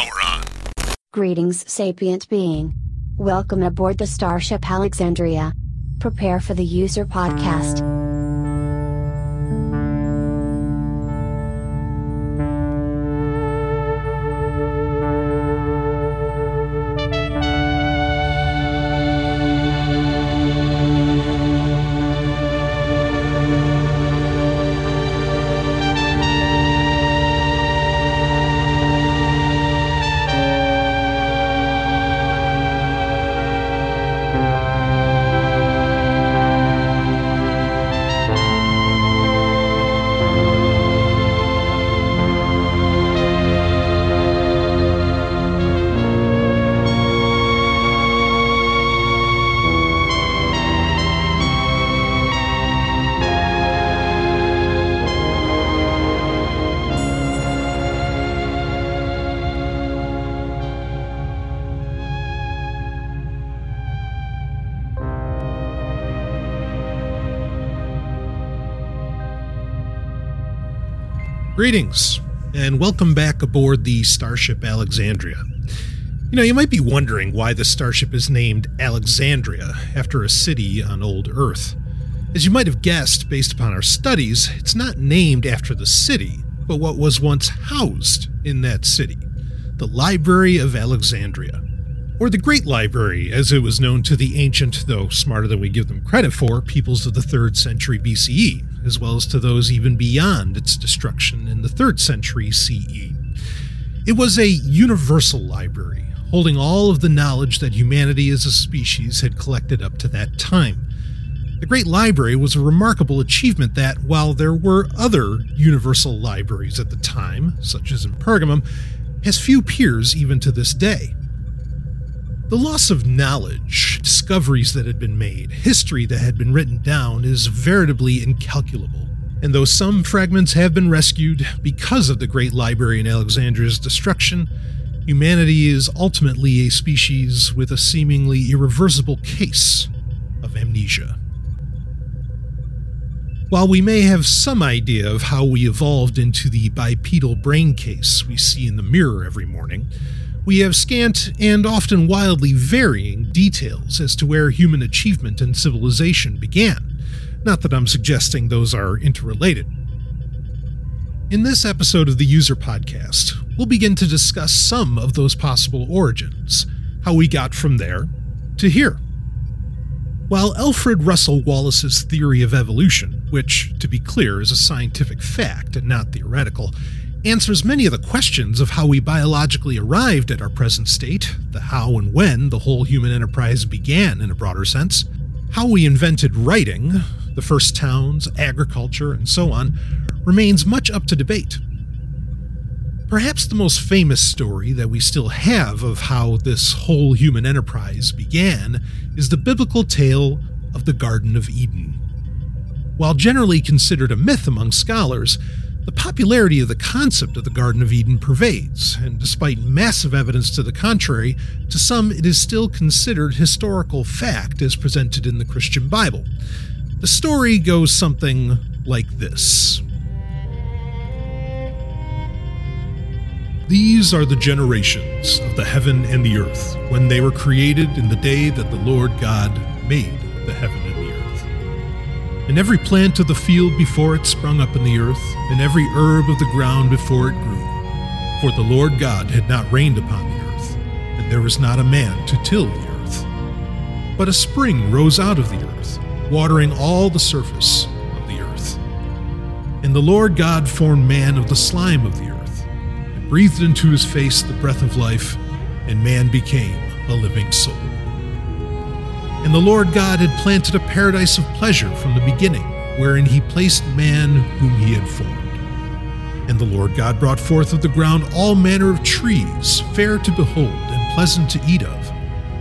Power on. Greetings, sapient being. Welcome aboard the Starship Alexandria. Prepare for the user podcast. Greetings, and welcome back aboard the Starship Alexandria. You know, you might be wondering why the starship is named Alexandria after a city on old Earth. As you might have guessed based upon our studies, it's not named after the city, but what was once housed in that city the Library of Alexandria. Or the Great Library, as it was known to the ancient, though smarter than we give them credit for, peoples of the 3rd century BCE, as well as to those even beyond its destruction in the 3rd century CE. It was a universal library, holding all of the knowledge that humanity as a species had collected up to that time. The Great Library was a remarkable achievement that, while there were other universal libraries at the time, such as in Pergamum, has few peers even to this day. The loss of knowledge, discoveries that had been made, history that had been written down is veritably incalculable. And though some fragments have been rescued because of the Great Library in Alexandria's destruction, humanity is ultimately a species with a seemingly irreversible case of amnesia. While we may have some idea of how we evolved into the bipedal brain case we see in the mirror every morning, we have scant and often wildly varying details as to where human achievement and civilization began. Not that I'm suggesting those are interrelated. In this episode of the User Podcast, we'll begin to discuss some of those possible origins, how we got from there to here. While Alfred Russel Wallace's theory of evolution, which, to be clear, is a scientific fact and not theoretical, answers many of the questions of how we biologically arrived at our present state, the how and when the whole human enterprise began in a broader sense, how we invented writing, the first towns, agriculture, and so on, remains much up to debate. Perhaps the most famous story that we still have of how this whole human enterprise began is the biblical tale of the Garden of Eden. While generally considered a myth among scholars, the popularity of the concept of the Garden of Eden pervades, and despite massive evidence to the contrary, to some it is still considered historical fact as presented in the Christian Bible. The story goes something like this These are the generations of the heaven and the earth, when they were created in the day that the Lord God made the heaven and the earth. And every plant of the field before it sprung up in the earth, and every herb of the ground before it grew. For the Lord God had not rained upon the earth, and there was not a man to till the earth. But a spring rose out of the earth, watering all the surface of the earth. And the Lord God formed man of the slime of the earth and breathed into his face the breath of life, and man became a living soul. And the Lord God had planted a paradise of pleasure from the beginning, wherein he placed man whom he had formed. And the Lord God brought forth of the ground all manner of trees, fair to behold and pleasant to eat of,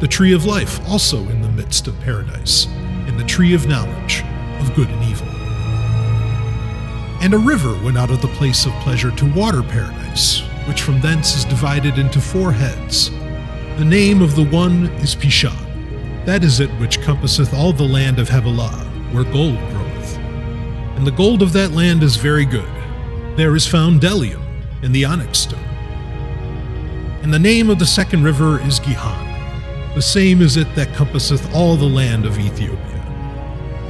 the tree of life also in the midst of paradise, and the tree of knowledge of good and evil. And a river went out of the place of pleasure to water paradise, which from thence is divided into four heads. The name of the one is Pishon. That is it which compasseth all the land of Havilah, where gold. And the gold of that land is very good. There is found bdellium and the onyx stone. And the name of the second river is Gihon. The same is it that compasseth all the land of Ethiopia.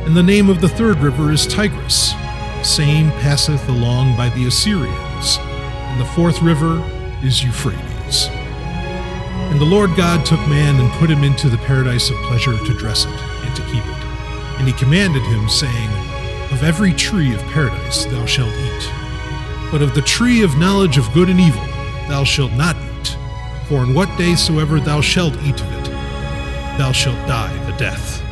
And the name of the third river is Tigris. Same passeth along by the Assyrians. And the fourth river is Euphrates. And the Lord God took man and put him into the paradise of pleasure to dress it and to keep it. And he commanded him, saying, Of every tree of paradise thou shalt eat, but of the tree of knowledge of good and evil thou shalt not eat, for in what day soever thou shalt eat of it, thou shalt die the death.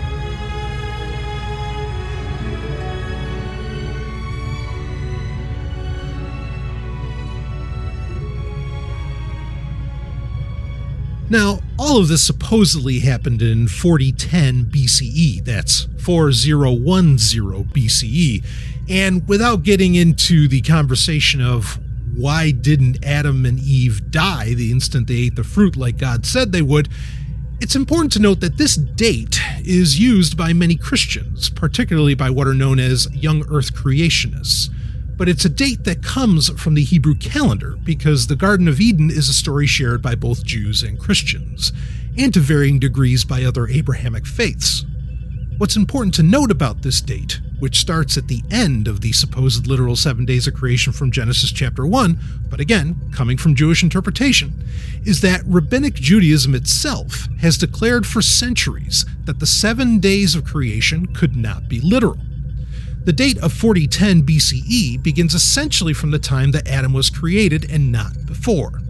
Now, all of this supposedly happened in 4010 BCE. That's 4010 BCE. And without getting into the conversation of why didn't Adam and Eve die the instant they ate the fruit like God said they would, it's important to note that this date is used by many Christians, particularly by what are known as young earth creationists but it's a date that comes from the Hebrew calendar because the Garden of Eden is a story shared by both Jews and Christians, and to varying degrees by other Abrahamic faiths. What's important to note about this date, which starts at the end of the supposed literal seven days of creation from Genesis chapter 1, but again, coming from Jewish interpretation, is that Rabbinic Judaism itself has declared for centuries that the seven days of creation could not be literal. The date of 4010 BCE begins essentially from the time that Adam was created and not before.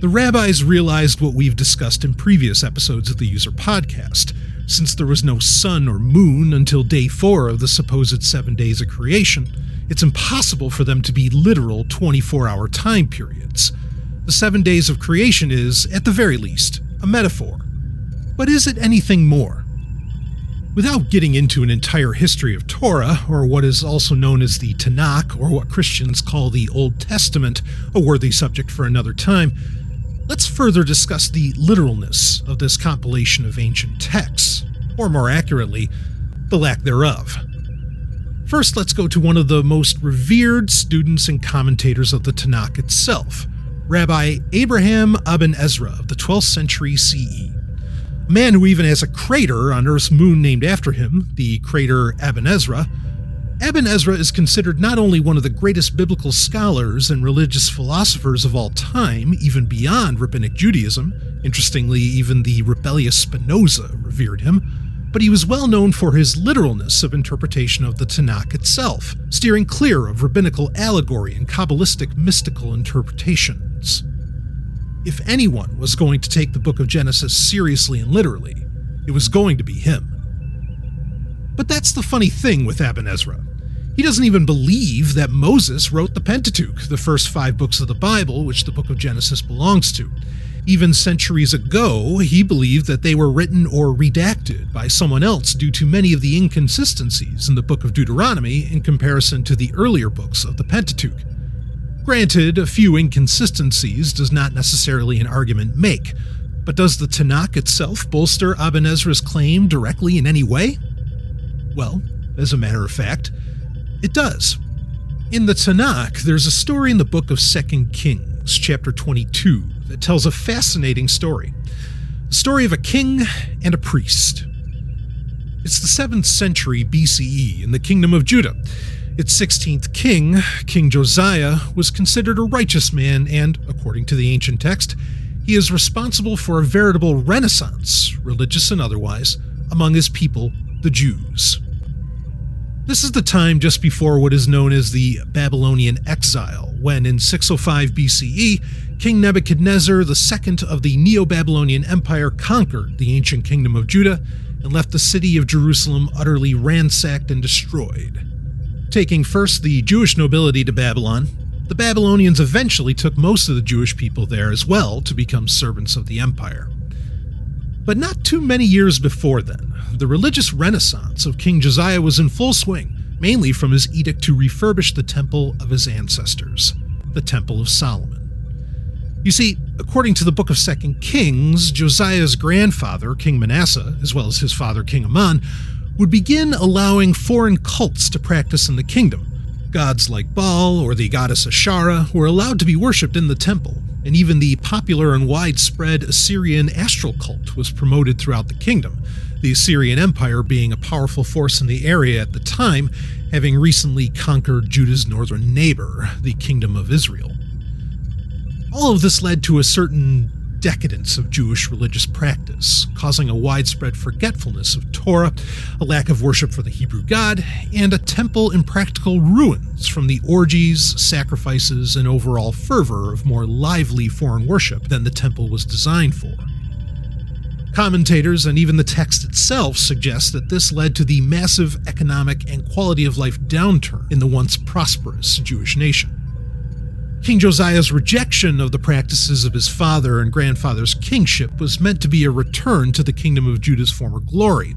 The rabbis realized what we've discussed in previous episodes of the User podcast. Since there was no sun or moon until day four of the supposed seven days of creation, it's impossible for them to be literal 24 hour time periods. The seven days of creation is, at the very least, a metaphor. But is it anything more? Without getting into an entire history of Torah, or what is also known as the Tanakh, or what Christians call the Old Testament, a worthy subject for another time, let's further discuss the literalness of this compilation of ancient texts, or more accurately, the lack thereof. First, let's go to one of the most revered students and commentators of the Tanakh itself, Rabbi Abraham Aben Ezra of the 12th century CE man who even has a crater on Earth's moon named after him, the crater Aben Ezra. Aben Ezra is considered not only one of the greatest biblical scholars and religious philosophers of all time, even beyond Rabbinic Judaism, interestingly, even the rebellious Spinoza revered him, but he was well known for his literalness of interpretation of the Tanakh itself, steering clear of rabbinical allegory and Kabbalistic mystical interpretations. If anyone was going to take the book of Genesis seriously and literally, it was going to be him. But that's the funny thing with Aben Ezra. He doesn't even believe that Moses wrote the Pentateuch, the first five books of the Bible, which the book of Genesis belongs to. Even centuries ago, he believed that they were written or redacted by someone else due to many of the inconsistencies in the book of Deuteronomy in comparison to the earlier books of the Pentateuch. Granted, a few inconsistencies does not necessarily an argument make, but does the Tanakh itself bolster Aben Ezra's claim directly in any way? Well, as a matter of fact, it does. In the Tanakh, there's a story in the book of 2 Kings, chapter 22, that tells a fascinating story. The story of a king and a priest. It's the 7th century BCE in the kingdom of Judah, its 16th king, King Josiah, was considered a righteous man, and, according to the ancient text, he is responsible for a veritable renaissance, religious and otherwise, among his people, the Jews. This is the time just before what is known as the Babylonian exile, when in 605 BCE, King Nebuchadnezzar II of the Neo Babylonian Empire conquered the ancient kingdom of Judah and left the city of Jerusalem utterly ransacked and destroyed. Taking first the Jewish nobility to Babylon, the Babylonians eventually took most of the Jewish people there as well to become servants of the empire. But not too many years before then, the religious renaissance of King Josiah was in full swing, mainly from his edict to refurbish the temple of his ancestors, the Temple of Solomon. You see, according to the book of Second Kings, Josiah's grandfather, King Manasseh, as well as his father, King Amon, would begin allowing foreign cults to practice in the kingdom. Gods like Baal or the goddess Asherah were allowed to be worshipped in the temple, and even the popular and widespread Assyrian astral cult was promoted throughout the kingdom, the Assyrian Empire being a powerful force in the area at the time, having recently conquered Judah's northern neighbor, the Kingdom of Israel. All of this led to a certain decadence of Jewish religious practice, causing a widespread forgetfulness of Torah, a lack of worship for the Hebrew God, and a temple in practical ruins from the orgies, sacrifices, and overall fervor of more lively foreign worship than the temple was designed for. Commentators and even the text itself suggest that this led to the massive economic and quality of life downturn in the once prosperous Jewish nation. King Josiah's rejection of the practices of his father and grandfather's kingship was meant to be a return to the kingdom of Judah's former glory.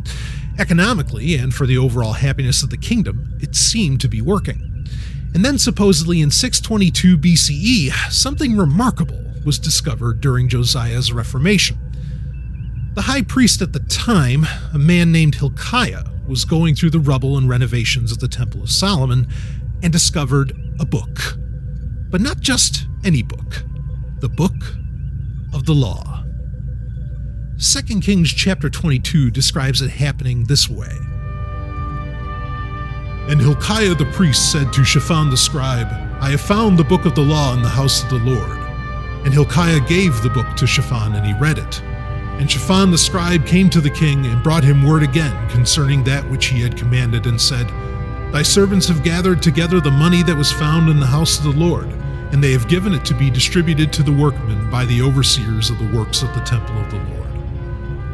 Economically, and for the overall happiness of the kingdom, it seemed to be working. And then, supposedly in 622 BCE, something remarkable was discovered during Josiah's reformation. The high priest at the time, a man named Hilkiah, was going through the rubble and renovations of the Temple of Solomon and discovered a book but not just any book, the book of the law. 2 Kings chapter 22 describes it happening this way. And Hilkiah the priest said to Shaphan the scribe, I have found the book of the law in the house of the Lord. And Hilkiah gave the book to Shaphan, and he read it. And Shaphan the scribe came to the king and brought him word again concerning that which he had commanded, and said, Thy servants have gathered together the money that was found in the house of the Lord and they have given it to be distributed to the workmen by the overseers of the works of the temple of the Lord.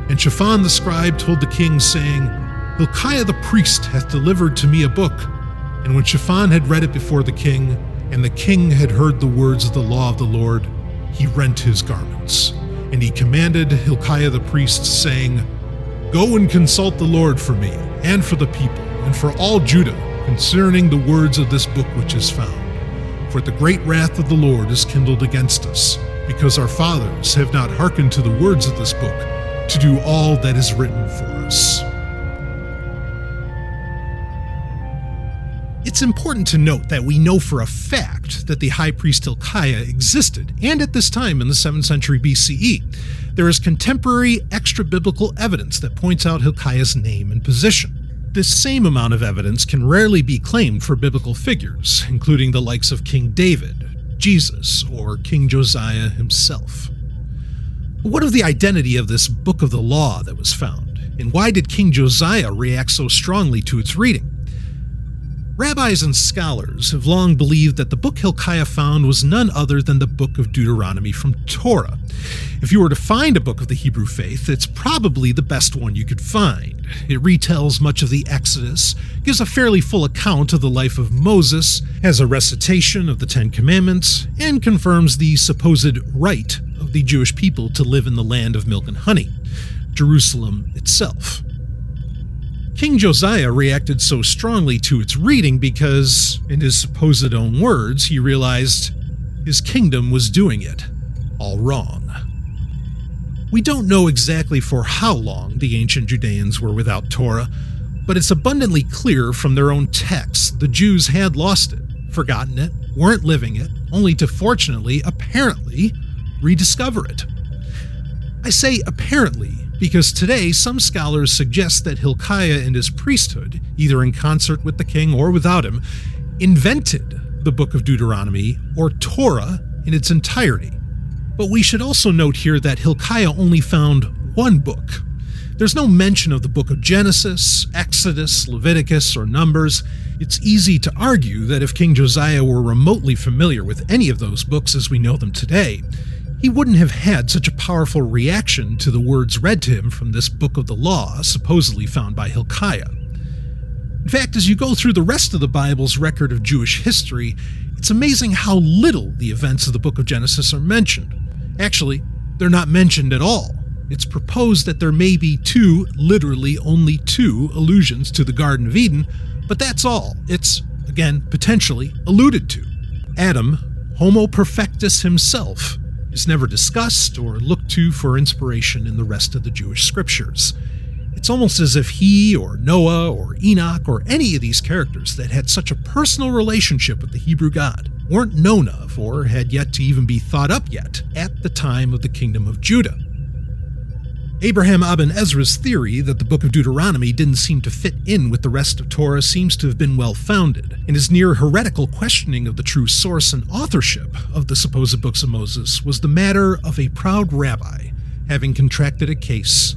And Shaphan the scribe told the king, saying, Hilkiah the priest hath delivered to me a book. And when Shaphan had read it before the king, and the king had heard the words of the law of the Lord, he rent his garments. And he commanded Hilkiah the priest, saying, Go and consult the Lord for me, and for the people, and for all Judah, concerning the words of this book which is found. For the great wrath of the Lord is kindled against us, because our fathers have not hearkened to the words of this book to do all that is written for us. It's important to note that we know for a fact that the high priest Hilkiah existed, and at this time in the 7th century BCE. There is contemporary extra biblical evidence that points out Hilkiah's name and position. This same amount of evidence can rarely be claimed for biblical figures, including the likes of King David, Jesus, or King Josiah himself. what of the identity of this book of the law that was found, and why did King Josiah react so strongly to its reading? Rabbis and scholars have long believed that the book Hilkiah found was none other than the book of Deuteronomy from Torah. If you were to find a book of the Hebrew faith, it's probably the best one you could find. It retells much of the Exodus, gives a fairly full account of the life of Moses, has a recitation of the Ten Commandments, and confirms the supposed right of the Jewish people to live in the land of milk and honey, Jerusalem itself. King Josiah reacted so strongly to its reading because, in his supposed own words, he realized his kingdom was doing it all wrong. We don't know exactly for how long the ancient Judeans were without Torah, but it's abundantly clear from their own texts the Jews had lost it, forgotten it, weren't living it, only to fortunately, apparently, rediscover it. I say apparently because today some scholars suggest that Hilkiah and his priesthood, either in concert with the king or without him, invented the book of Deuteronomy or Torah in its entirety. But we should also note here that Hilkiah only found one book. There's no mention of the book of Genesis, Exodus, Leviticus, or Numbers. It's easy to argue that if King Josiah were remotely familiar with any of those books as we know them today, he wouldn't have had such a powerful reaction to the words read to him from this book of the law, supposedly found by Hilkiah. In fact, as you go through the rest of the Bible's record of Jewish history, it's amazing how little the events of the book of Genesis are mentioned. Actually, they're not mentioned at all. It's proposed that there may be two, literally only two, allusions to the Garden of Eden, but that's all. It's, again, potentially alluded to. Adam, Homo perfectus himself, is never discussed or looked to for inspiration in the rest of the Jewish scriptures. It's almost as if he or Noah or Enoch or any of these characters that had such a personal relationship with the Hebrew God weren't known of or had yet to even be thought up yet at the time of the kingdom of Judah. Abraham Aben Ezra's theory that the book of Deuteronomy didn't seem to fit in with the rest of Torah seems to have been well founded, and his near heretical questioning of the true source and authorship of the supposed books of Moses was the matter of a proud rabbi having contracted a case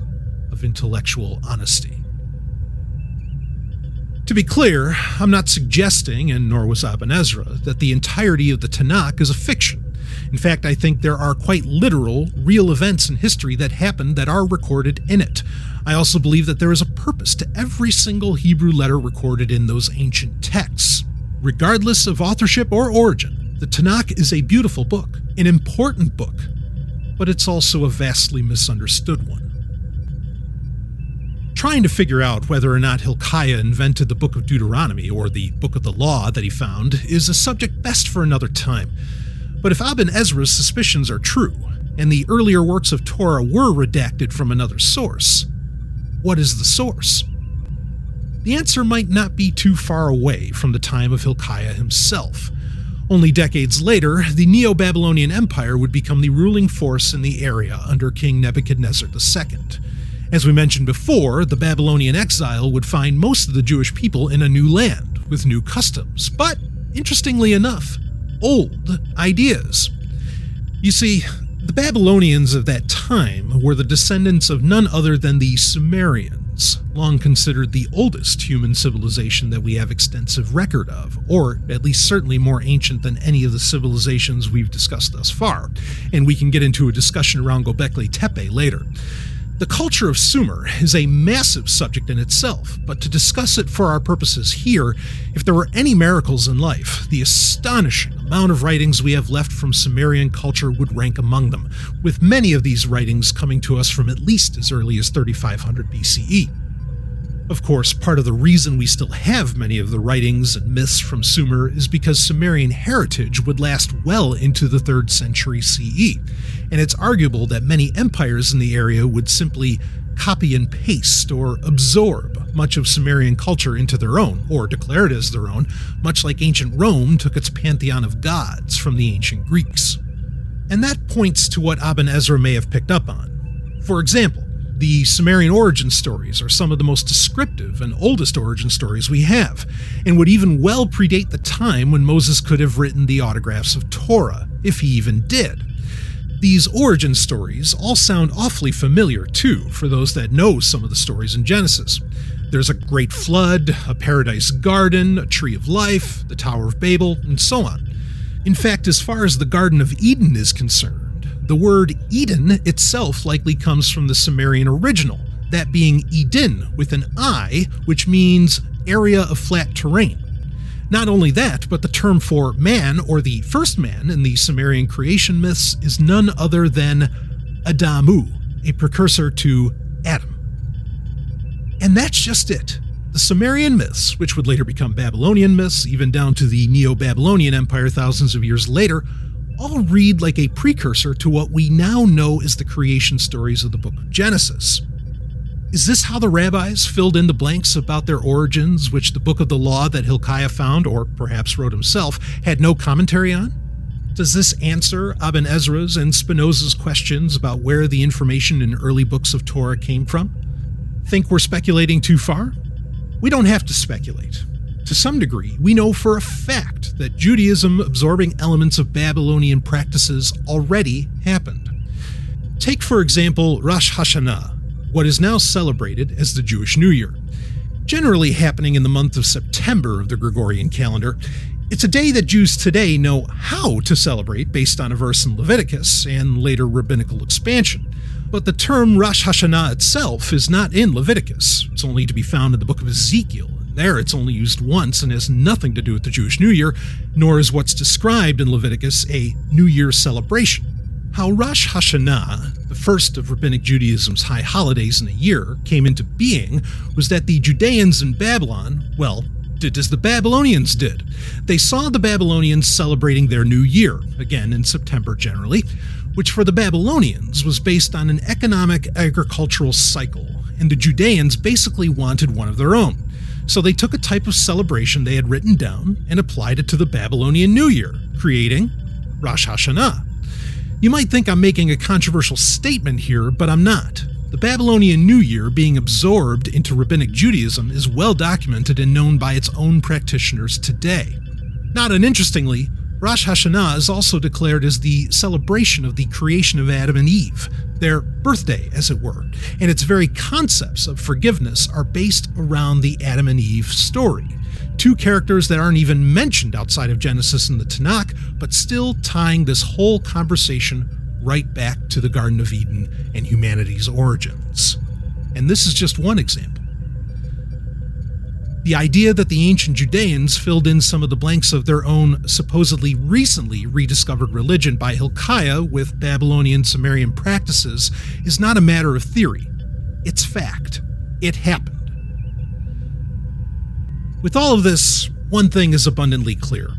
of intellectual honesty. To be clear, I'm not suggesting, and nor was Aben Ezra, that the entirety of the Tanakh is a fiction. In fact, I think there are quite literal, real events in history that happened that are recorded in it. I also believe that there is a purpose to every single Hebrew letter recorded in those ancient texts. Regardless of authorship or origin, the Tanakh is a beautiful book, an important book, but it's also a vastly misunderstood one. Trying to figure out whether or not Hilkiah invented the Book of Deuteronomy or the Book of the Law that he found is a subject best for another time. But if Aben Ezra's suspicions are true, and the earlier works of Torah were redacted from another source, what is the source? The answer might not be too far away from the time of Hilkiah himself. Only decades later, the Neo Babylonian Empire would become the ruling force in the area under King Nebuchadnezzar II. As we mentioned before, the Babylonian exile would find most of the Jewish people in a new land with new customs, but interestingly enough, old ideas. You see, the Babylonians of that time were the descendants of none other than the Sumerians, long considered the oldest human civilization that we have extensive record of, or at least certainly more ancient than any of the civilizations we've discussed thus far, and we can get into a discussion around Gobekli Tepe later. The culture of Sumer is a massive subject in itself, but to discuss it for our purposes here, if there were any miracles in life, the astonishing amount of writings we have left from Sumerian culture would rank among them, with many of these writings coming to us from at least as early as 3500 BCE. Of course, part of the reason we still have many of the writings and myths from Sumer is because Sumerian heritage would last well into the 3rd century CE, and it's arguable that many empires in the area would simply copy and paste or absorb much of Sumerian culture into their own, or declare it as their own, much like ancient Rome took its pantheon of gods from the ancient Greeks. And that points to what Aben Ezra may have picked up on. For example, the Sumerian origin stories are some of the most descriptive and oldest origin stories we have, and would even well predate the time when Moses could have written the autographs of Torah, if he even did. These origin stories all sound awfully familiar, too, for those that know some of the stories in Genesis. There's a great flood, a paradise garden, a tree of life, the Tower of Babel, and so on. In fact, as far as the Garden of Eden is concerned, the word Eden itself likely comes from the Sumerian original, that being Eden with an I, which means area of flat terrain. Not only that, but the term for man, or the first man in the Sumerian creation myths, is none other than Adamu, a precursor to Adam. And that's just it. The Sumerian myths, which would later become Babylonian myths, even down to the Neo Babylonian Empire thousands of years later, all read like a precursor to what we now know as the creation stories of the book of Genesis. Is this how the rabbis filled in the blanks about their origins, which the book of the law that Hilkiah found, or perhaps wrote himself, had no commentary on? Does this answer Aben Ezra's and Spinoza's questions about where the information in early books of Torah came from? Think we're speculating too far? We don't have to speculate. To some degree, we know for a fact that Judaism absorbing elements of Babylonian practices already happened. Take, for example, Rosh Hashanah, what is now celebrated as the Jewish New Year. Generally happening in the month of September of the Gregorian calendar, it's a day that Jews today know how to celebrate based on a verse in Leviticus and later rabbinical expansion. But the term Rosh Hashanah itself is not in Leviticus. It's only to be found in the book of Ezekiel there, it's only used once and has nothing to do with the Jewish New Year, nor is what's described in Leviticus a New Year celebration. How Rosh Hashanah, the first of Rabbinic Judaism's high holidays in a year, came into being was that the Judeans in Babylon, well, did as the Babylonians did. They saw the Babylonians celebrating their new year, again in September generally, which for the Babylonians was based on an economic agricultural cycle, and the Judeans basically wanted one of their own. So they took a type of celebration they had written down and applied it to the Babylonian New Year, creating Rosh Hashanah. You might think I'm making a controversial statement here, but I'm not. The Babylonian New Year being absorbed into Rabbinic Judaism is well documented and known by its own practitioners today. Not uninterestingly, Rosh Hashanah is also declared as the celebration of the creation of Adam and Eve, their birthday, as it were, and its very concepts of forgiveness are based around the Adam and Eve story. Two characters that aren't even mentioned outside of Genesis and the Tanakh, but still tying this whole conversation right back to the Garden of Eden and humanity's origins. And this is just one example. The idea that the ancient Judeans filled in some of the blanks of their own supposedly recently rediscovered religion by Hilkiah with Babylonian Sumerian practices is not a matter of theory. It's fact. It happened. With all of this, one thing is abundantly clear.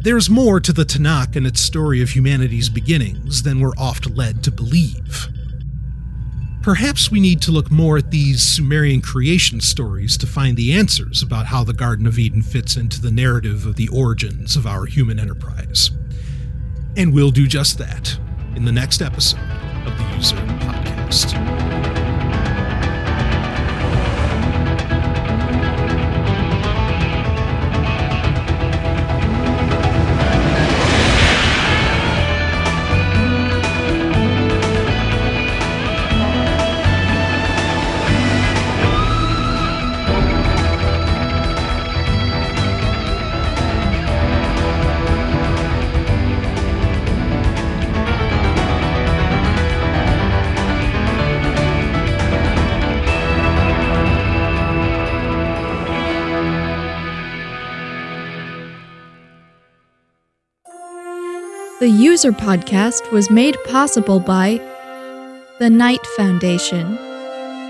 There's more to the Tanakh and its story of humanity's beginnings than we're oft led to believe. Perhaps we need to look more at these Sumerian creation stories to find the answers about how the Garden of Eden fits into the narrative of the origins of our human enterprise. And we'll do just that in the next episode of the User Podcast. The User Podcast was made possible by the Knight Foundation,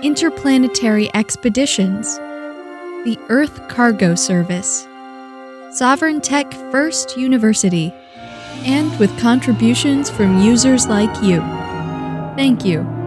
Interplanetary Expeditions, the Earth Cargo Service, Sovereign Tech First University, and with contributions from users like you. Thank you.